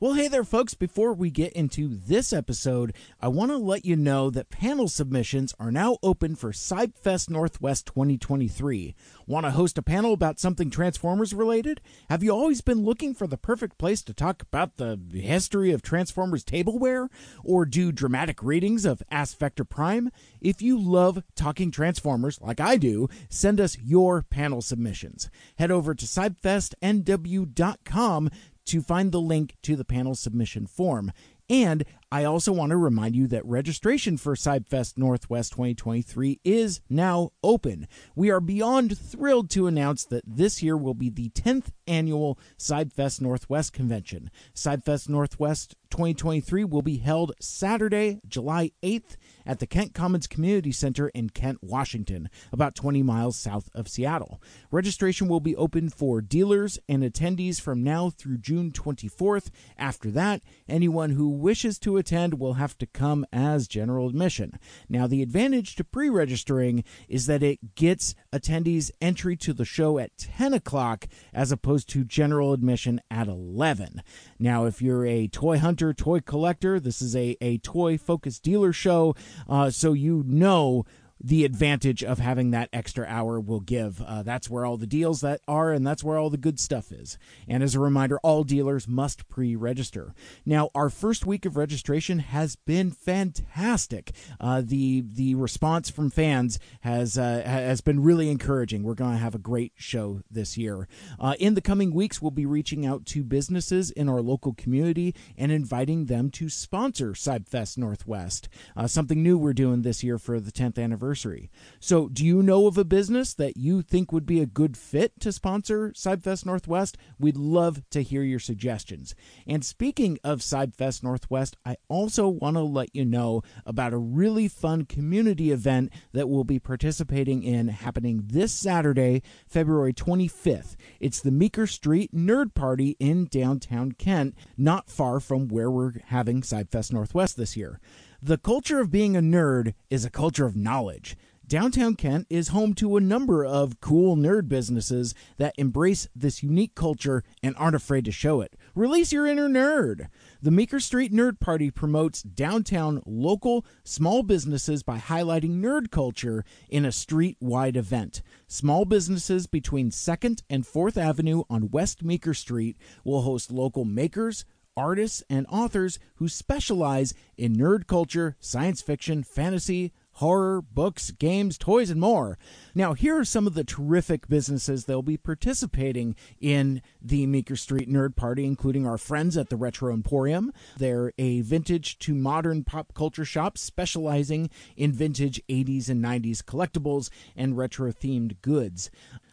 Well, hey there, folks. Before we get into this episode, I want to let you know that panel submissions are now open for CybFest Northwest 2023. Want to host a panel about something Transformers related? Have you always been looking for the perfect place to talk about the history of Transformers tableware? Or do dramatic readings of Ask Vector Prime? If you love talking Transformers like I do, send us your panel submissions. Head over to CybFestNW.com to find the link to the panel submission form. And I also want to remind you that registration for CybFest Northwest 2023 is now open. We are beyond thrilled to announce that this year will be the 10th annual CybFest Northwest convention. CybFest Northwest 2023 will be held Saturday, July 8th at the Kent Commons Community Center in Kent, Washington, about 20 miles south of Seattle. Registration will be open for dealers and attendees from now through June 24th. After that, anyone who wishes to attend will have to come as general admission. Now, the advantage to pre registering is that it gets attendees entry to the show at 10 o'clock as opposed to general admission at 11. Now, if you're a toy hunter, toy collector, this is a, a toy focused dealer show, uh, so you know the advantage of having that extra hour will give. Uh, that's where all the deals that are, and that's where all the good stuff is. And as a reminder, all dealers must pre-register. Now, our first week of registration has been fantastic. Uh, the the response from fans has uh, has been really encouraging. We're going to have a great show this year. Uh, in the coming weeks, we'll be reaching out to businesses in our local community and inviting them to sponsor CybFest Northwest. Uh, something new we're doing this year for the 10th anniversary anniversary. So, do you know of a business that you think would be a good fit to sponsor CybFest Northwest? We'd love to hear your suggestions. And speaking of CybFest Northwest, I also want to let you know about a really fun community event that we'll be participating in happening this Saturday, February 25th. It's the Meeker Street Nerd Party in downtown Kent, not far from where we're having CybFest Northwest this year. The culture of being a nerd is a culture of knowledge. Downtown Kent is home to a number of cool nerd businesses that embrace this unique culture and aren't afraid to show it. Release your inner nerd. The Meeker Street Nerd Party promotes downtown local small businesses by highlighting nerd culture in a street wide event. Small businesses between 2nd and 4th Avenue on West Meeker Street will host local makers, artists, and authors who specialize in nerd culture, science fiction, fantasy, horror, books, games, toys, and more. Now, here are some of the terrific businesses that will be participating in the Meeker Street Nerd Party, including our friends at the Retro Emporium. They're a vintage to modern pop culture shop specializing in vintage 80s and 90s collectibles and retro themed goods.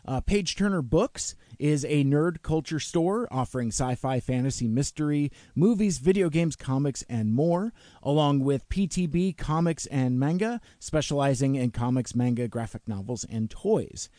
Uh, Page Turner Books is a nerd culture store offering sci fi, fantasy, mystery, movies, video games, comics, and more, along with PTB Comics and Manga, specializing in comics, manga, graphic novels, and toys.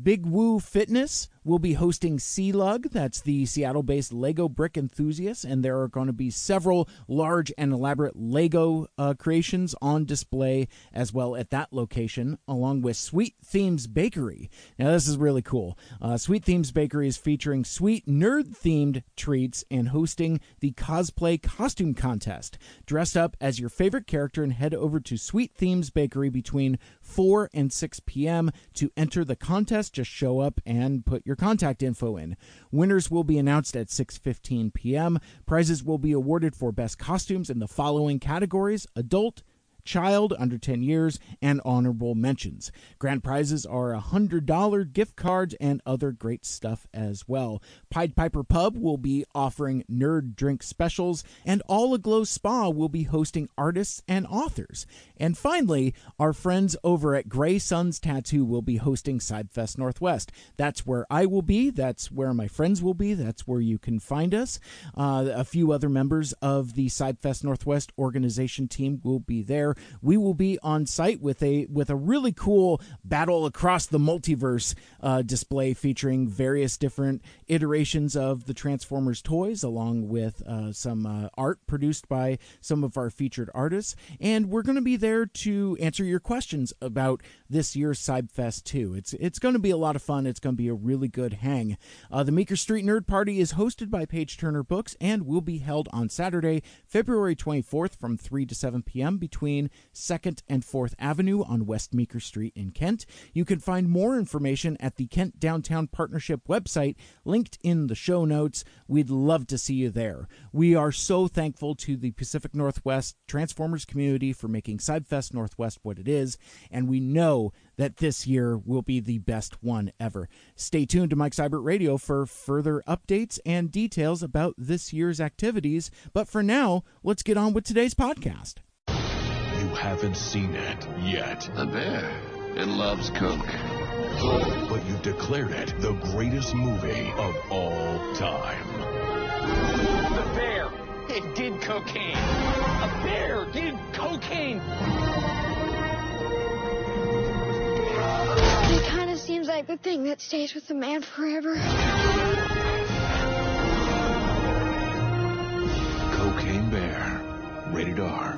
Big Woo Fitness will be hosting SeaLUG. That's the Seattle based Lego brick enthusiast. And there are going to be several large and elaborate Lego uh, creations on display as well at that location, along with Sweet Themes Bakery. Now, this is really cool. Uh, Sweet Themes Bakery is featuring sweet nerd themed treats and hosting the cosplay costume contest. Dress up as your favorite character and head over to Sweet Themes Bakery between 4 and 6 p.m. to enter the contest. Just show up and put your your contact info in. Winners will be announced at 6:15 p.m. Prizes will be awarded for best costumes in the following categories: adult, child under 10 years, and honorable mentions. Grand prizes are a $100 gift cards and other great stuff as well. Pied Piper Pub will be offering nerd drink specials, and All Aglow Spa will be hosting artists and authors. And finally, our friends over at Gray Suns Tattoo will be hosting CybFest Northwest. That's where I will be, that's where my friends will be, that's where you can find us. Uh, a few other members of the CybFest Northwest organization team will be there We will be on site with a with a really cool battle across the multiverse uh, display featuring various different iterations of the Transformers toys, along with uh, some uh, art produced by some of our featured artists. And we're going to be there to answer your questions about this year's Cybfest 2. It's it's going to be a lot of fun. It's going to be a really good hang. Uh, the Meeker Street Nerd Party is hosted by Page Turner Books and will be held on Saturday, February 24th from 3 to 7 p.m. between 2nd and 4th Avenue on West Meeker Street in Kent. You can find more information at the Kent Downtown Partnership website linked in the show notes. We'd love to see you there. We are so thankful to the Pacific Northwest Transformers community for making Cybfest Northwest what it is, and we know that this year will be the best one ever. Stay tuned to Mike Seibert Radio for further updates and details about this year's activities. But for now, let's get on with today's podcast. You haven't seen it yet. The bear. It loves Coke. But you declared it the greatest movie of all time. The bear, it did cocaine. A bear did cocaine. It kind of seems like the thing that stays with the man forever. Cocaine Bear. Rated R.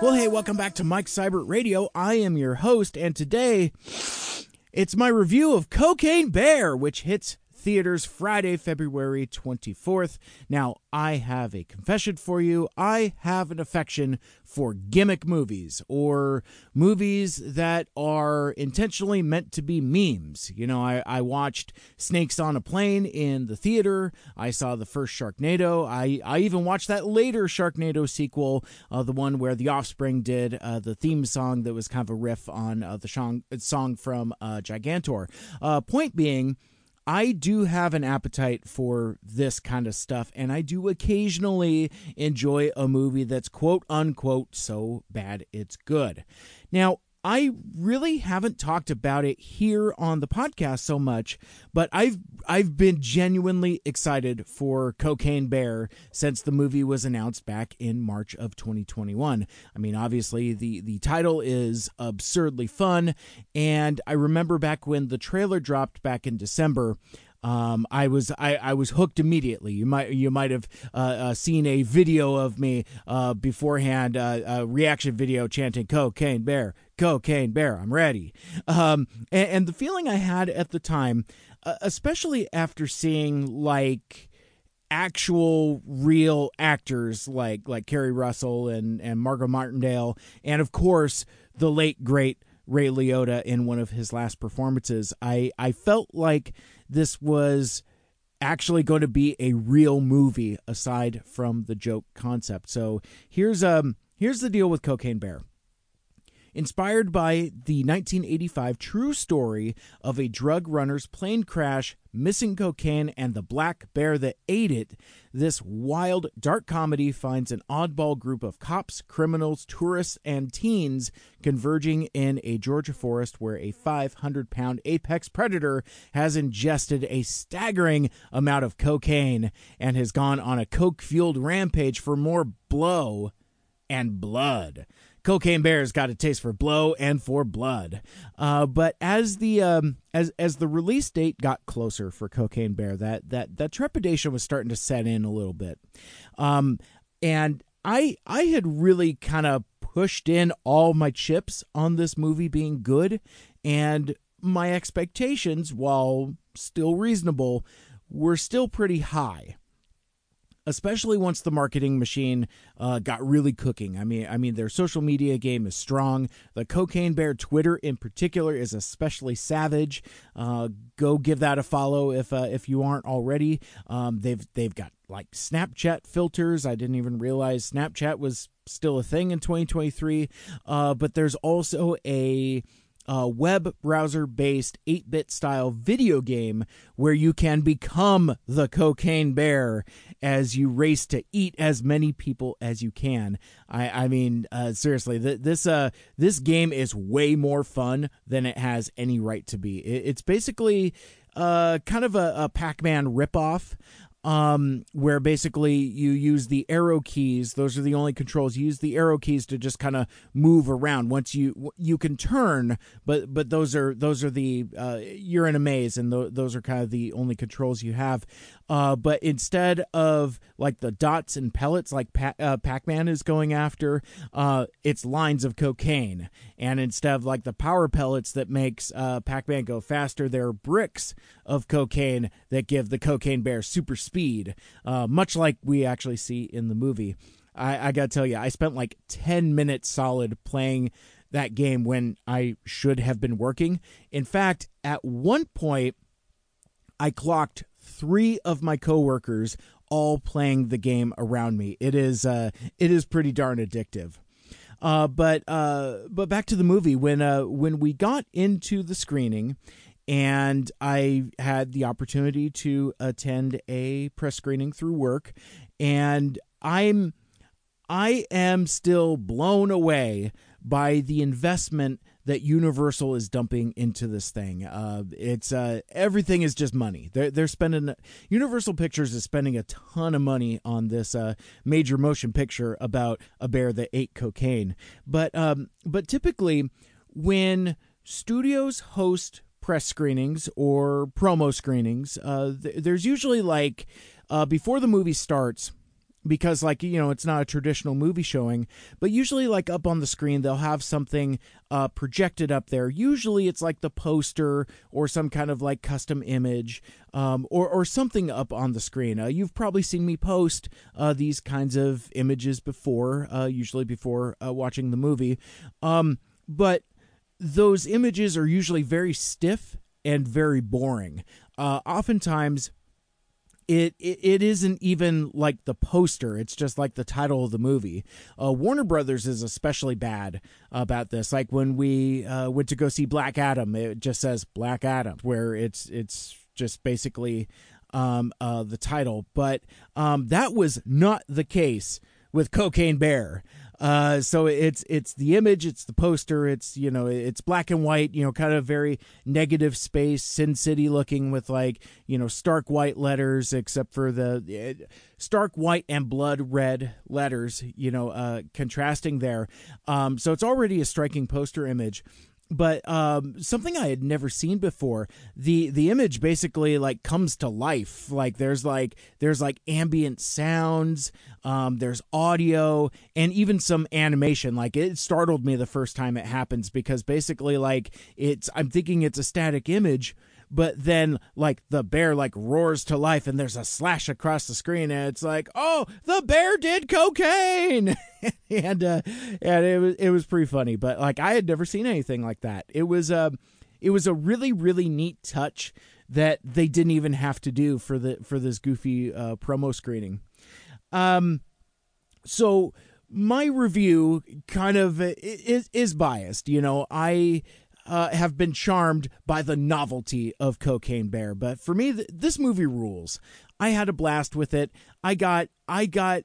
Well, hey, welcome back to Mike Seibert Radio. I am your host, and today it's my review of Cocaine Bear, which hits theaters Friday, February 24th. Now, I have a confession for you. I have an affection for gimmick movies or movies that are intentionally meant to be memes. You know, I, I watched Snakes on a Plane in the theater. I saw the first Sharknado. I, I even watched that later Sharknado sequel, uh, the one where The Offspring did uh, the theme song that was kind of a riff on uh, the song, song from uh, Gigantor. Uh, point being, I do have an appetite for this kind of stuff, and I do occasionally enjoy a movie that's quote unquote so bad it's good. Now, I really haven't talked about it here on the podcast so much, but I've I've been genuinely excited for Cocaine Bear since the movie was announced back in March of 2021. I mean, obviously the the title is absurdly fun, and I remember back when the trailer dropped back in December. Um, I was I, I was hooked immediately. You might you might have uh, uh, seen a video of me uh, beforehand, uh, a reaction video chanting "Cocaine Bear, Cocaine Bear, I'm ready." Um, and, and the feeling I had at the time, uh, especially after seeing like actual real actors like like Keri Russell and and Margot Martindale, and of course the late great Ray Liotta in one of his last performances, I I felt like this was actually going to be a real movie aside from the joke concept. So here's um here's the deal with Cocaine Bear. Inspired by the 1985 true story of a drug runner's plane crash, missing cocaine, and the black bear that ate it, this wild, dark comedy finds an oddball group of cops, criminals, tourists, and teens converging in a Georgia forest where a 500 pound apex predator has ingested a staggering amount of cocaine and has gone on a coke fueled rampage for more blow and blood. Cocaine Bear's got a taste for blow and for blood. Uh, but as the um, as as the release date got closer for Cocaine Bear, that that that trepidation was starting to set in a little bit. Um, and I I had really kind of pushed in all my chips on this movie being good, and my expectations, while still reasonable, were still pretty high especially once the marketing machine uh, got really cooking. I mean, I mean, their social media game is strong. The Cocaine Bear Twitter, in particular, is especially savage. Uh, go give that a follow if uh, if you aren't already. Um, they've they've got like Snapchat filters. I didn't even realize Snapchat was still a thing in 2023. Uh, but there's also a uh, web browser based 8 bit style video game where you can become the cocaine bear as you race to eat as many people as you can. I, I mean, uh, seriously, th- this uh, this game is way more fun than it has any right to be. It, it's basically uh, kind of a, a Pac Man ripoff um, where basically you use the arrow keys. Those are the only controls. You use the arrow keys to just kind of move around. Once you you can turn, but but those are those are the uh, you're in a maze, and th- those are kind of the only controls you have. Uh, but instead of like the dots and pellets like pa- uh, Pac-Man is going after, uh, it's lines of cocaine. And instead of like the power pellets that makes uh, Pac-Man go faster, there are bricks of cocaine that give the cocaine bear super speed, uh, much like we actually see in the movie. I, I gotta tell you, I spent like 10 minutes solid playing that game when I should have been working. In fact, at one point, I clocked three of my coworkers all playing the game around me. It is uh, it is pretty darn addictive. Uh, but uh, but back to the movie when uh, when we got into the screening, and I had the opportunity to attend a press screening through work, and I'm I am still blown away by the investment that Universal is dumping into this thing. Uh, it's uh, everything is just money. They're they're spending Universal Pictures is spending a ton of money on this uh, major motion picture about a bear that ate cocaine. But um, but typically when studios host press screenings or promo screenings, uh, th- there's usually like uh, before the movie starts because like you know it's not a traditional movie showing but usually like up on the screen they'll have something uh, projected up there. Usually it's like the poster or some kind of like custom image um, or, or something up on the screen. Uh, you've probably seen me post uh, these kinds of images before uh, usually before uh, watching the movie. Um, but those images are usually very stiff and very boring. Uh, oftentimes it, it it isn't even like the poster. It's just like the title of the movie. Uh, warner brothers is especially bad about this. Like when we uh, went to go see black adam it just says black adam where it's it's just basically um, uh, the title. But um, that was not the case with cocaine bear uh, so it's it's the image, it's the poster, it's you know it's black and white, you know, kind of very negative space, Sin City looking with like you know stark white letters, except for the uh, stark white and blood red letters, you know, uh, contrasting there. Um, so it's already a striking poster image but um, something I had never seen before. The the image basically like comes to life. Like there's like there's like ambient sounds, um, there's audio, and even some animation. Like it startled me the first time it happens because basically like it's I'm thinking it's a static image, but then like the bear like roars to life and there's a slash across the screen and it's like oh the bear did cocaine! And uh and it was it was pretty funny but like i had never seen anything like that. It was a it was a really really neat touch that they didn't even have to do for the for this goofy uh promo screening. Um so my review kind of is is biased you know? I uh, have been charmed by the novelty of Cocaine Bear, but for me, th- this movie rules. I had a blast with it. I got, I got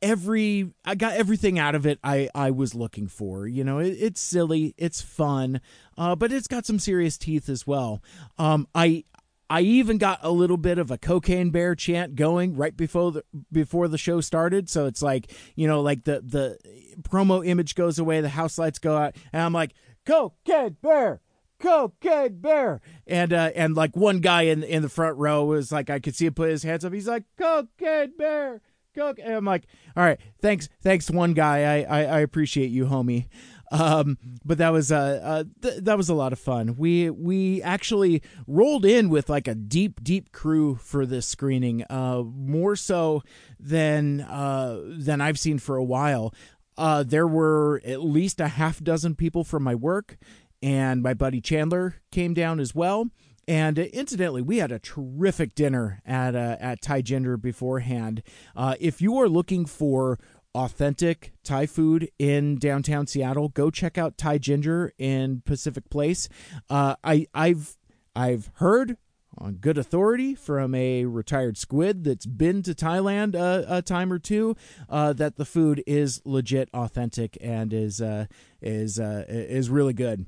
every, I got everything out of it. I, I was looking for. You know, it, it's silly, it's fun, uh, but it's got some serious teeth as well. Um, I, I even got a little bit of a cocaine bear chant going right before the before the show started. So it's like you know, like the the promo image goes away, the house lights go out, and I'm like, cocaine bear! Cocaine bear! And uh and like one guy in in the front row was like i could see him put his hands up. He's like cocaine bear! Coke and i'm like all right thanks thanks one guy. I i, I appreciate you homie. Um, but that was uh, uh th- that was a lot of fun. We we actually rolled in with like a deep deep crew for this screening, uh, more so than uh than I've seen for a while. Uh, there were at least a half dozen people from my work, and my buddy Chandler came down as well. And uh, incidentally, we had a terrific dinner at uh, at Thai Ginger beforehand. Uh, if you are looking for authentic Thai food in downtown Seattle, go check out Thai Ginger in Pacific Place. Uh, I I've I've heard on good authority from a retired squid that's been to Thailand a, a time or two uh, that the food is legit authentic and is uh, is uh, is really good.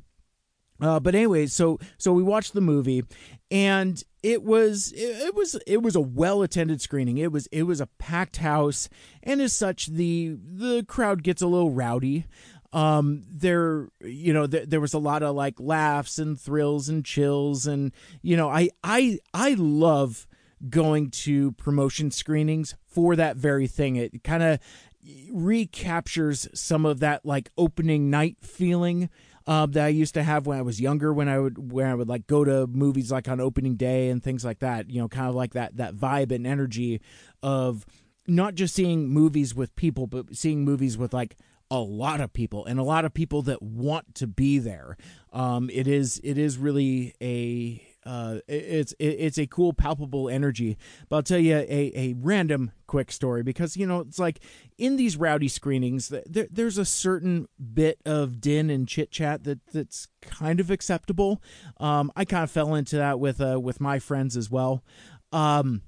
Uh, but anyway, so so we watched the movie, and it was it, it was it was a well attended screening. It was it was a packed house, and as such, the the crowd gets a little rowdy. Um, there you know there, there was a lot of like laughs and thrills and chills, and you know I I I love going to promotion screenings for that very thing. It kind of recaptures some of that like opening night feeling uh, that I used to have when I was younger, when I would when I would like go to movies like on opening day and things like that. You know, kind of like that that vibe and energy of not just seeing movies with people, but seeing movies with like a lot of people and a lot of people that want to be there. Um, it is it is really a uh, it's it's a cool, palpable energy. But I'll tell you a, a random quick story because you know it's like in these rowdy screenings, there, there's a certain bit of din and chit chat that that's kind of acceptable. Um, I kind of fell into that with uh, with my friends as well. Um,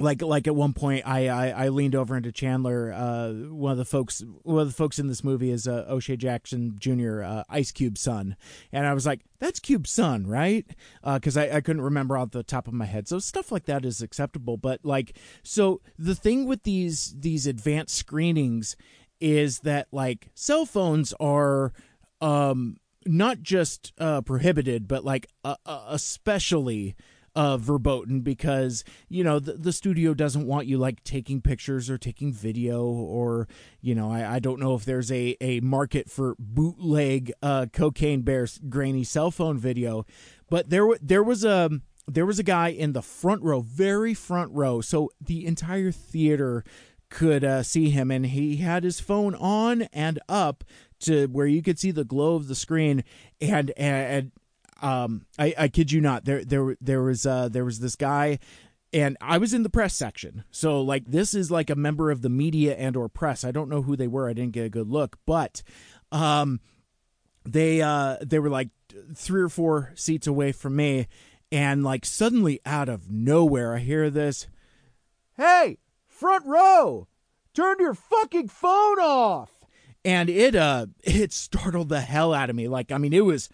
like like at one point I, I, I leaned over into Chandler. Uh, one of the folks one of the folks in this movie is uh, O'Shea Jackson Jr. Uh, Ice Cube's son, and I was like, "That's Cube's son, right?" Because uh, I, I couldn't remember off the top of my head. So stuff like that is acceptable. But like, so the thing with these these advanced screenings is that like cell phones are um not just uh prohibited, but like uh, especially uh, verboten because you know the, the studio doesn't want you like taking pictures or taking video or you know I, I don't know if there's a, a market for bootleg uh, cocaine bears grainy cell phone video but there there was a there was a guy in the front row very front row so the entire theater could uh, see him and he had his phone on and up to where you could see the glow of the screen and and um, I, I kid you not. There, there, there was, uh, there was this guy, and I was in the press section. So, like, this is like a member of the media and or press. I don't know who they were. I didn't get a good look, but, um, they, uh, they were like three or four seats away from me, and like suddenly out of nowhere, I hear this, "Hey, front row, turn your fucking phone off!" And it, uh, it startled the hell out of me. Like, I mean, it was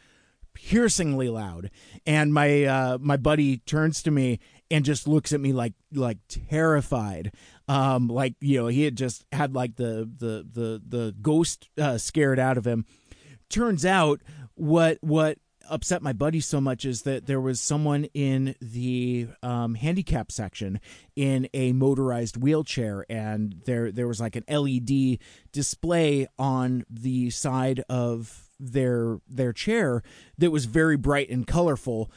piercingly loud. And my uh my buddy turns to me and just looks at me like like terrified. Um like you know he had just had like the the the the ghost uh, scared out of him. Turns out what what upset my buddy so much is that there was someone in the um, handicap section in a motorized wheelchair, and there there was like an LED display on the side of their their chair that was very bright and colorful,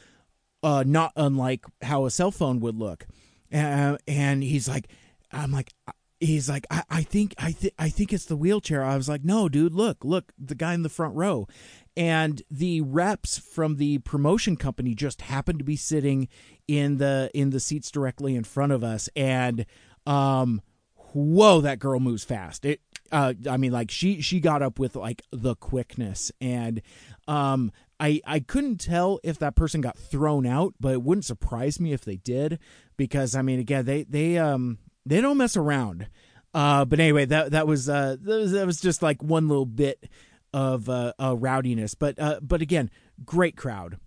uh, not unlike how a cell phone would look. Uh, and he's like, I'm like, he's like, I, I think I think I think it's the wheelchair. I was like, no, dude, look, look, the guy in the front row. And the reps from the promotion company just happened to be sitting in the in the seats directly in front of us. And um, whoa, that girl moves fast. It uh, I mean, like she she got up with like the quickness, and um, I I couldn't tell if that person got thrown out, but it wouldn't surprise me if they did, because I mean, again, they they um they don't mess around. Uh, but anyway, that that was uh that was, that was just like one little bit of uh, uh rowdiness, but uh but again, great crowd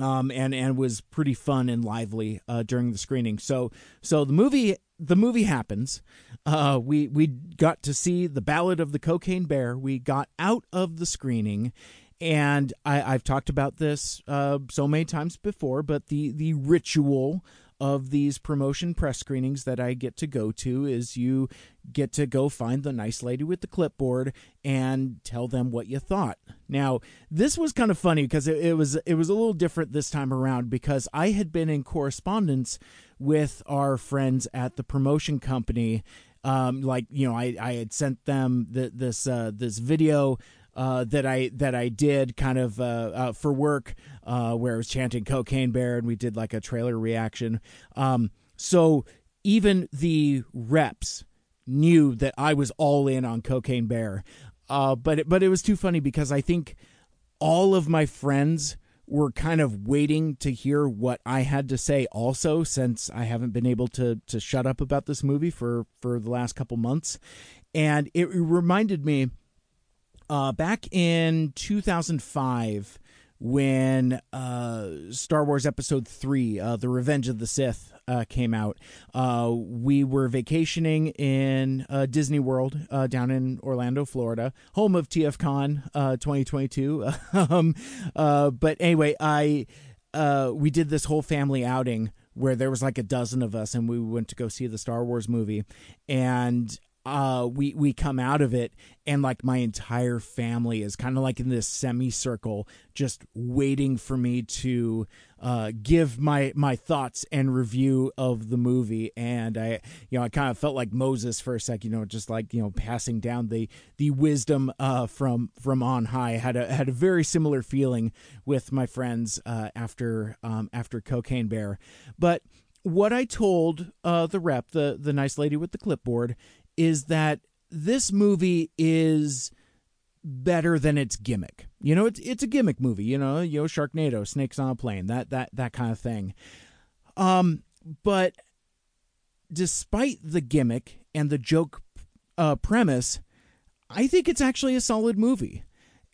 um, and and was pretty fun and lively uh, during the screening. So so the movie the movie happens. Uh, we we got to see the Ballad of the Cocaine Bear. We got out of the screening, and I, I've talked about this uh, so many times before. But the the ritual of these promotion press screenings that I get to go to is you get to go find the nice lady with the clipboard and tell them what you thought. Now, this was kind of funny because it, it was it was a little different this time around because I had been in correspondence with our friends at the promotion company. Um, like you know, I, I had sent them the, this uh, this video uh, that I that I did kind of uh, uh, for work, uh, where I was chanting "Cocaine Bear" and we did like a trailer reaction. Um, so even the reps knew that I was all in on Cocaine Bear, uh, but it, but it was too funny because I think all of my friends were kind of waiting to hear what I had to say also since I haven't been able to to shut up about this movie for for the last couple months and it reminded me uh, back in 2005 when uh, Star Wars Episode 3, uh, The Revenge of the Sith, uh, came out. Uh, we were vacationing in uh, Disney World uh, down in Orlando, Florida, home of TFCon 2022. um, but anyway, I we did this whole family outing where there was like a dozen of us and we went to go see the Star Wars movie and uh we we come out of it and like my entire family is kind of like in this semicircle just waiting for me to uh give my my thoughts and review of the movie. And i you know i kind of felt like moses for a sec you know just like you know passing down the the wisdom uh from from on high. I had a had a very similar feeling with my friends uh after um after cocaine bear. But what I told uh, the rep, the the nice lady with the clipboard, is that this movie is better than its gimmick. You know, it's it's a gimmick movie. You know, know, Sharknado, snakes on a plane, that that that kind of thing. Um, but despite the gimmick and the joke uh, premise, I think it's actually a solid movie.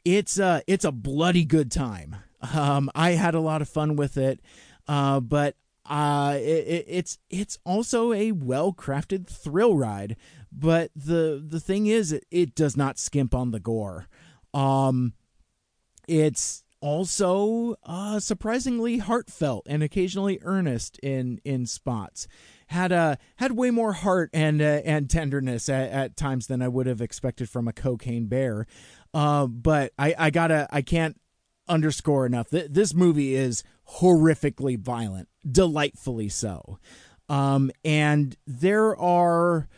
It's uh it's a bloody good time. Um, I had a lot of fun with it, uh, but uh, it, it's it's also a well crafted thrill ride but the the thing is, it, it does not skimp on the gore. Um, it's also uh, surprisingly heartfelt and occasionally earnest in in spots. Had uh, had way more heart and uh, and tenderness at, at, times than I would have expected from a cocaine bear. Uh, but I I gotta I can't underscore enough that this movie is horrifically violent, delightfully so. Um, and there are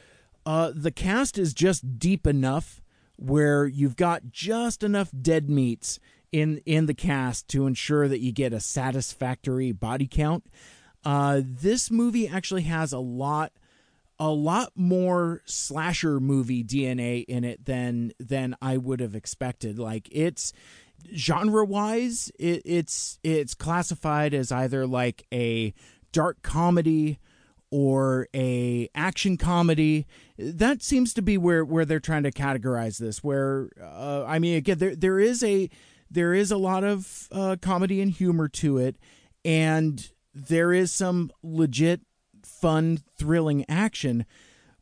uh, the cast is just deep enough where you've got just enough dead meats in in the cast to ensure that you get a satisfactory body count. Uh, this movie actually has a lot a lot more slasher movie DNA in it than than I would have expected. Like it's genre wise, it, it's it's classified as either like a dark comedy or a action comedy that seems to be where where they're trying to categorize this where uh, i mean again there there is a there is a lot of uh, comedy and humor to it and there is some legit fun thrilling action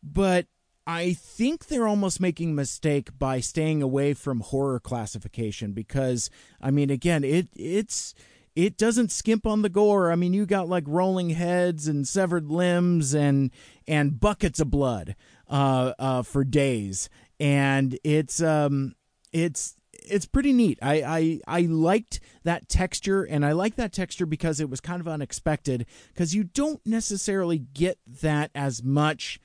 but i think they're almost making a mistake by staying away from horror classification because i mean again it it's it doesn't skimp on the gore. I mean, you got like rolling heads and severed limbs and and buckets of blood uh, uh, for days, and it's um it's it's pretty neat. I, I I liked that texture, and I like that texture because it was kind of unexpected. Because you don't necessarily get that as much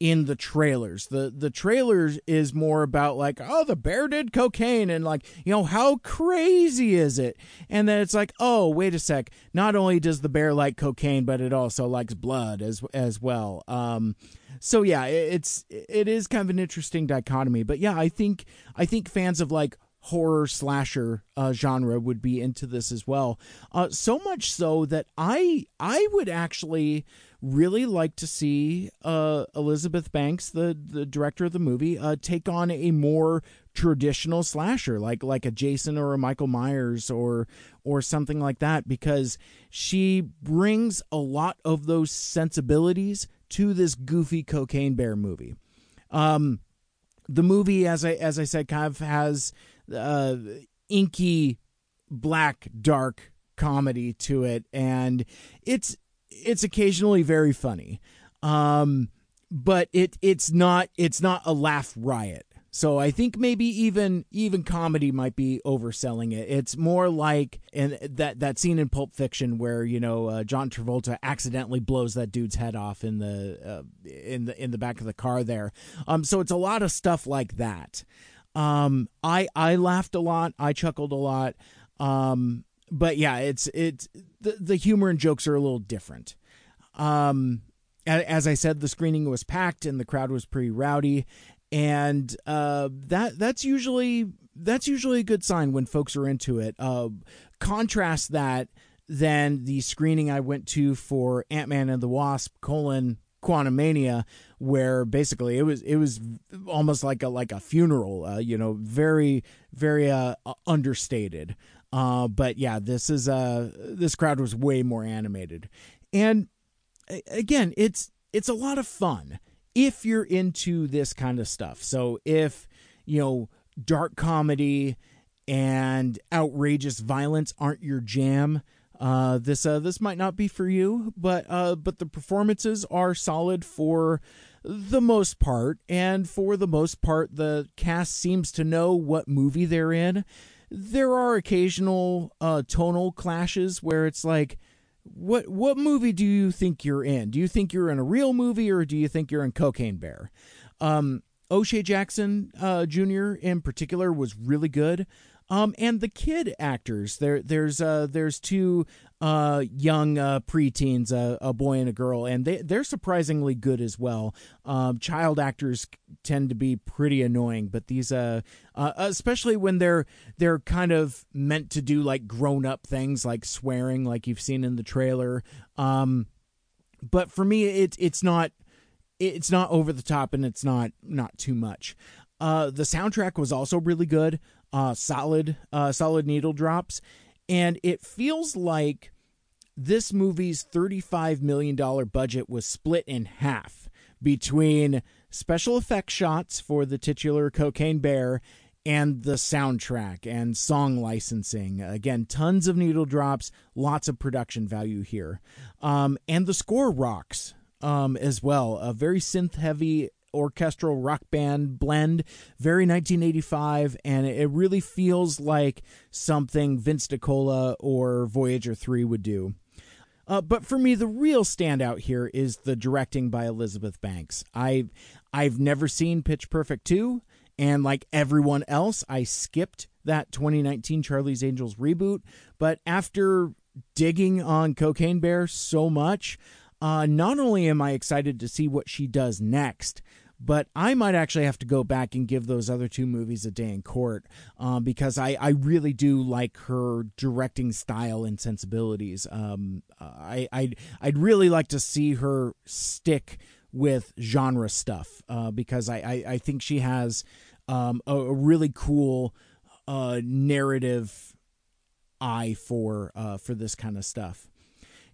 in the trailers. The the trailers is more about like, oh, the bear did cocaine and like, you know, how crazy is it? And then it's like, oh, wait a sec. Not only does the bear like cocaine, but it also likes blood as as well. Um so yeah, it's it is kind of an interesting dichotomy. But yeah, I think I think fans of like horror slasher uh, genre would be into this as well. Uh, so much so that I I would actually really like to see uh, Elizabeth Banks, the the director of the movie, uh, take on a more traditional slasher, like like a Jason or a Michael Myers or or something like that, because she brings a lot of those sensibilities to this goofy cocaine bear movie. Um, the movie, as I as I said, kind of has uh, inky, black, dark comedy to it, and it's it's occasionally very funny. Um, but it it's not it's not a laugh riot. So I think maybe even even comedy might be overselling it. It's more like and that that scene in Pulp Fiction where you know uh, John Travolta accidentally blows that dude's head off in the uh, in the in the back of the car there. Um, so it's a lot of stuff like that. Um, I I laughed a lot. I chuckled a lot. Um, but yeah, it's it's the the humor and jokes are a little different. Um, as I said, the screening was packed and the crowd was pretty rowdy, and uh, that that's usually that's usually a good sign when folks are into it. Uh, contrast that then the screening I went to for Ant Man and the Wasp: colon Quantumania, where basically it was it was almost like a like a funeral, uh, you know, very very uh, understated. Uh, but yeah, this is uh this crowd was way more animated, and again, it's it's a lot of fun if you're into this kind of stuff. So if you know dark comedy and outrageous violence aren't your jam, uh, this uh, this might not be for you. But uh, but the performances are solid for the most part, and for the most part, the cast seems to know what movie they're in. There are occasional uh, tonal clashes where it's like what what movie do you think you're in? Do you think you're in a real movie or do you think you're in Cocaine Bear? Um, O'Shea Jackson uh, Jr. in particular was really good. Um, and the kid actors there there's uh there's two uh young uh preteens uh, a boy and a girl and they they're surprisingly good as well. Um child actors tend to be pretty annoying but these uh, uh especially when they're they're kind of meant to do like grown up things like swearing like you've seen in the trailer. Um but for me it it's not it's not over the top and it's not not too much. Uh, the soundtrack was also really good uh, solid, uh, solid needle drops, and it feels like this movie's $35 million budget was split in half between special effects shots for the titular Cocaine Bear and the soundtrack and song licensing. Again, tons of needle drops, lots of production value here. Um, and the score rocks um, as well. A very synth heavy orchestral rock band blend, very 1985, and it really feels like something Vince DiCola or Voyager 3 would do. Uh, but for me, the real standout here is the directing by Elizabeth Banks. I I've never seen Pitch Perfect 2, and like everyone else, I skipped that 2019 Charlie's Angels reboot. But after digging on Cocaine Bear so much, uh, not only am I excited to see what she does next, but I might actually have to go back and give those other two movies a day in court um, because I, I really do like her directing style and sensibilities. Um, I I'd, I'd really like to see her stick with genre stuff uh, because I, I, I, think she has um, a, a, really cool uh, narrative eye for uh, for this kind of stuff.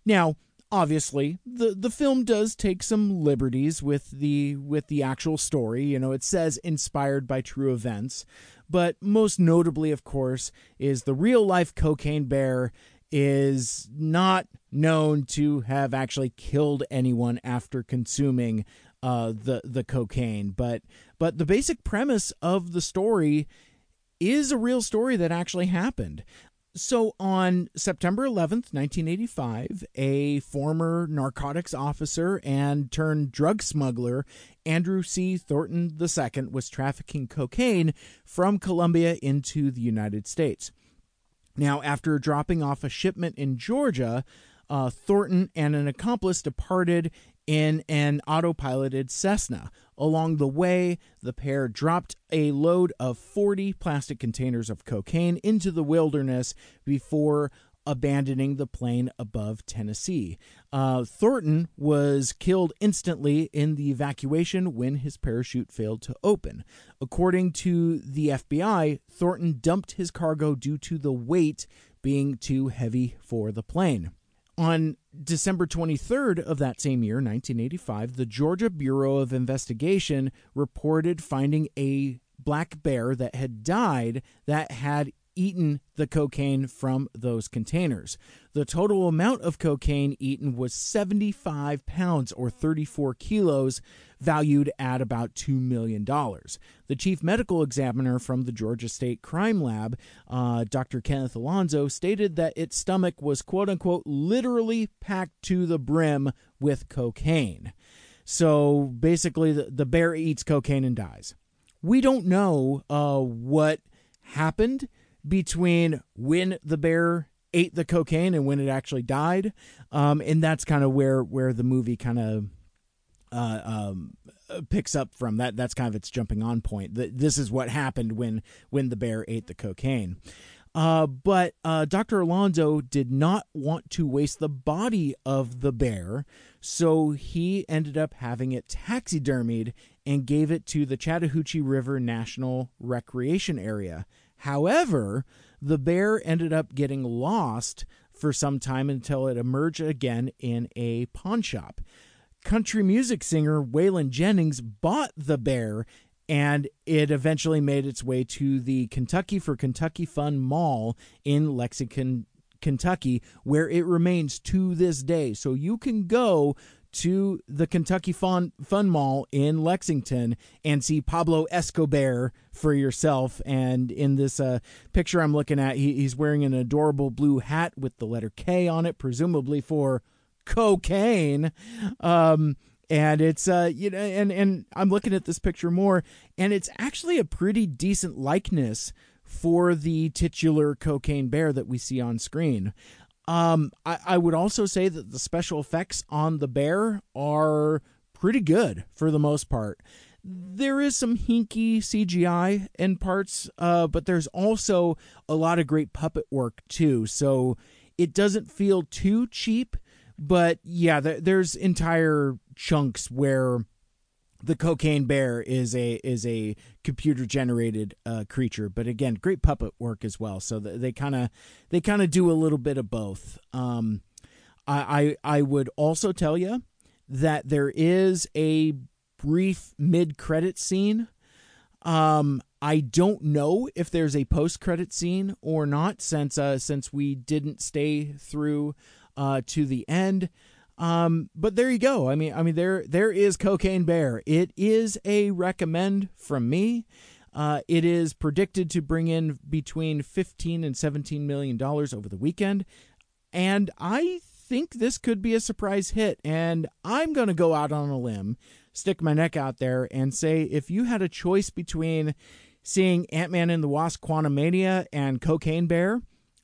Now obviously the the film does take some liberties with the with the actual story. You know it says inspired by true events but most notably of course is the real life cocaine bear is not known to have actually killed anyone after consuming uh, the the cocaine. But but the basic premise of the story is a real story that actually happened so on September 11th, 1985, a former narcotics officer and turned drug smuggler, Andrew C. Thornton II, was trafficking cocaine from Colombia into the United States. Now, after dropping off a shipment in Georgia, uh, Thornton and an accomplice departed in an autopiloted Cessna. Along the way, the pair dropped a load of 40 plastic containers of cocaine into the wilderness before abandoning the plane above Tennessee. Uh, Thornton was killed instantly in the evacuation when his parachute failed to open. According to the FBI, Thornton dumped his cargo due to the weight being too heavy for the plane. On December 23rd of that same year, 1985, the Georgia Bureau of Investigation reported finding a black bear that had died that had eaten the cocaine from those containers. The total amount of cocaine eaten was 75 pounds or 34 kilos, valued at about $2 million. The chief medical examiner from the Georgia State Crime Lab, uh, Dr. Kenneth Alonso, stated that its stomach was quote unquote literally packed to the brim with cocaine. So basically, the, the bear eats cocaine and dies. We don't know uh, what happened between when the bear ate the cocaine and when it actually died, um, and that's kind of where where the movie kind of uh, um, picks up from. That that's kind of its jumping on point. This is what happened when when the bear ate the cocaine. Uh, but uh, Dr. Alonso did not want to waste the body of the bear, so he ended up having it taxidermied and gave it to the Chattahoochee River National Recreation Area. However, the bear ended up getting lost for some time until it emerged again in a pawn shop. Country music singer Waylon Jennings bought the bear and it eventually made its way to the Kentucky for Kentucky Fun Mall in Lexington, Kentucky, where it remains to this day. So you can go to the Kentucky Fun, Fun Mall in Lexington and see Pablo Escobar for yourself. And in this uh, picture I'm looking at, he, he's wearing an adorable blue hat with the letter K on it, presumably for cocaine. Um, and it's uh you know and and I'm looking at this picture more and it's actually a pretty decent likeness for the titular cocaine bear that we see on screen. Um, I, I would also say that the special effects on the bear are pretty good for the most part. There is some hinky CGI in parts, uh, but there's also a lot of great puppet work too. So it doesn't feel too cheap, but yeah, there, there's entire chunks where the cocaine bear is a is a computer generated uh, creature but again great puppet work as well. So they kind of they kind of do a little bit of both. Um, I, I i would also tell you that there is a brief mid credit scene. Um i don't know if there's a post credit scene or not since uh since we didn't stay through uh to the end um, but there you go. I mean, I mean, there there is Cocaine Bear. It is a recommend from me. Uh, it is predicted to bring in between 15 and 17 million dollars over the weekend, and I think this could be a surprise hit. And I'm going to go out on a limb, stick my neck out there, and say if you had a choice between seeing Ant Man and the Wasp: Quantumania and Cocaine Bear,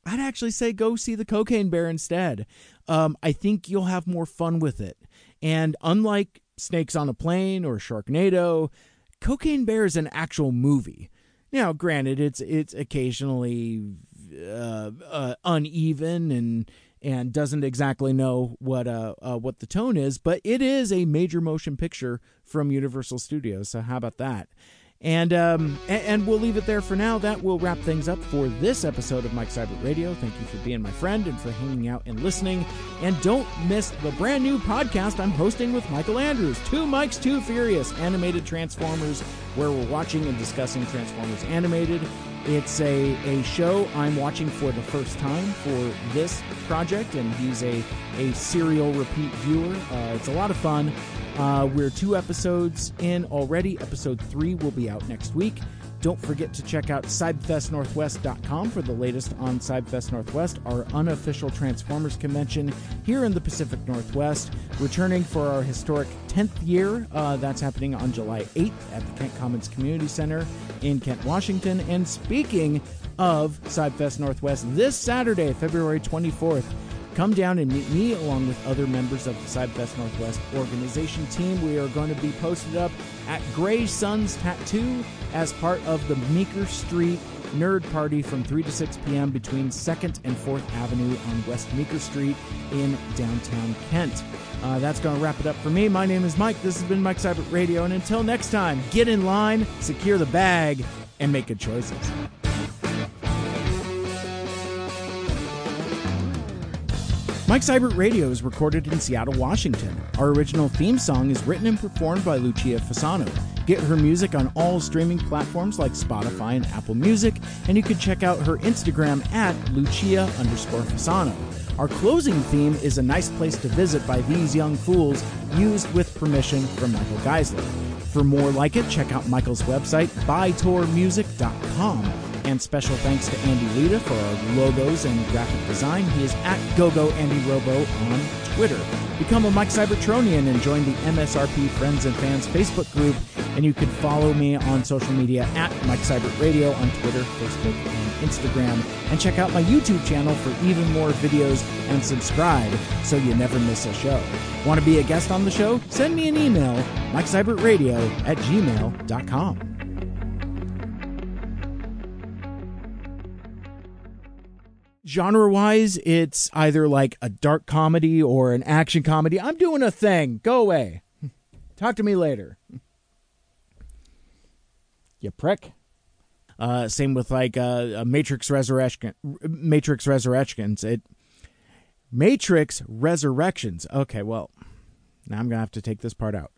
I'd actually say go see the Cocaine Bear instead um, I think you'll have more fun with it. And unlike Snakes on a Plane or Sharknado, Cocaine Bear is an actual movie. Now, granted, it's it's occasionally uh, uh, uneven and and doesn't exactly know what uh, uh, what the tone is, but it is a major motion picture from Universal Studios. So how about that? And, um, and, and we'll leave it there for now. That will wrap things up for this episode of Mike Seibert Radio. Thank you for being my friend and for hanging out and listening. And don't miss the brand new podcast I'm hosting with Michael Andrews, Two Mikes, Two Furious, animated Transformers, where we're watching and discussing Transformers animated. It's a, a show I'm watching for the first time for this project, and he's a, a serial repeat viewer. Uh, it's a lot of fun. Uh, we're two episodes in already. Episode three will be out next week. Don't forget to check out CybFestNorthwest.com for the latest on CybFest Northwest, our unofficial Transformers convention here in the Pacific Northwest. Returning for our historic 10th year. Uh, that's happening on July 8th at the Kent Commons Community Center in Kent, Washington. And speaking of CybFest Northwest, this Saturday, February 24th, Come down and meet me along with other members of the CybFest Northwest organization team. We are going to be posted up at Gray Suns Tattoo as part of the Meeker Street Nerd Party from 3 to 6 p.m. between 2nd and 4th Avenue on West Meeker Street in downtown Kent. Uh, that's going to wrap it up for me. My name is Mike. This has been Mike Seibert Radio. And until next time, get in line, secure the bag, and make good choices. Mike Seibert Radio is recorded in Seattle, Washington. Our original theme song is written and performed by Lucia Fasano. Get her music on all streaming platforms like Spotify and Apple Music, and you can check out her Instagram at Lucia underscore Fasano. Our closing theme is a nice place to visit by these young fools, used with permission from Michael Geisler. For more like it, check out Michael's website, bytourmusic.com. And special thanks to Andy Lita for our logos and graphic design. He is at GoGoAndyRobo on Twitter. Become a Mike Cybertronian and join the MSRP Friends and Fans Facebook group. And you can follow me on social media at Mike Cybert Radio on Twitter, Facebook, and Instagram. And check out my YouTube channel for even more videos and subscribe so you never miss a show. Want to be a guest on the show? Send me an email, MikeCybertRadio at gmail.com. genre wise, it's either like a dark comedy or an action comedy. I'm doing a thing. Go away. Talk to me later. You prick. Uh, same with like uh, Matrix Resurrection. Matrix Resurrections. It Matrix Resurrections. Okay, well, now I'm gonna have to take this part out.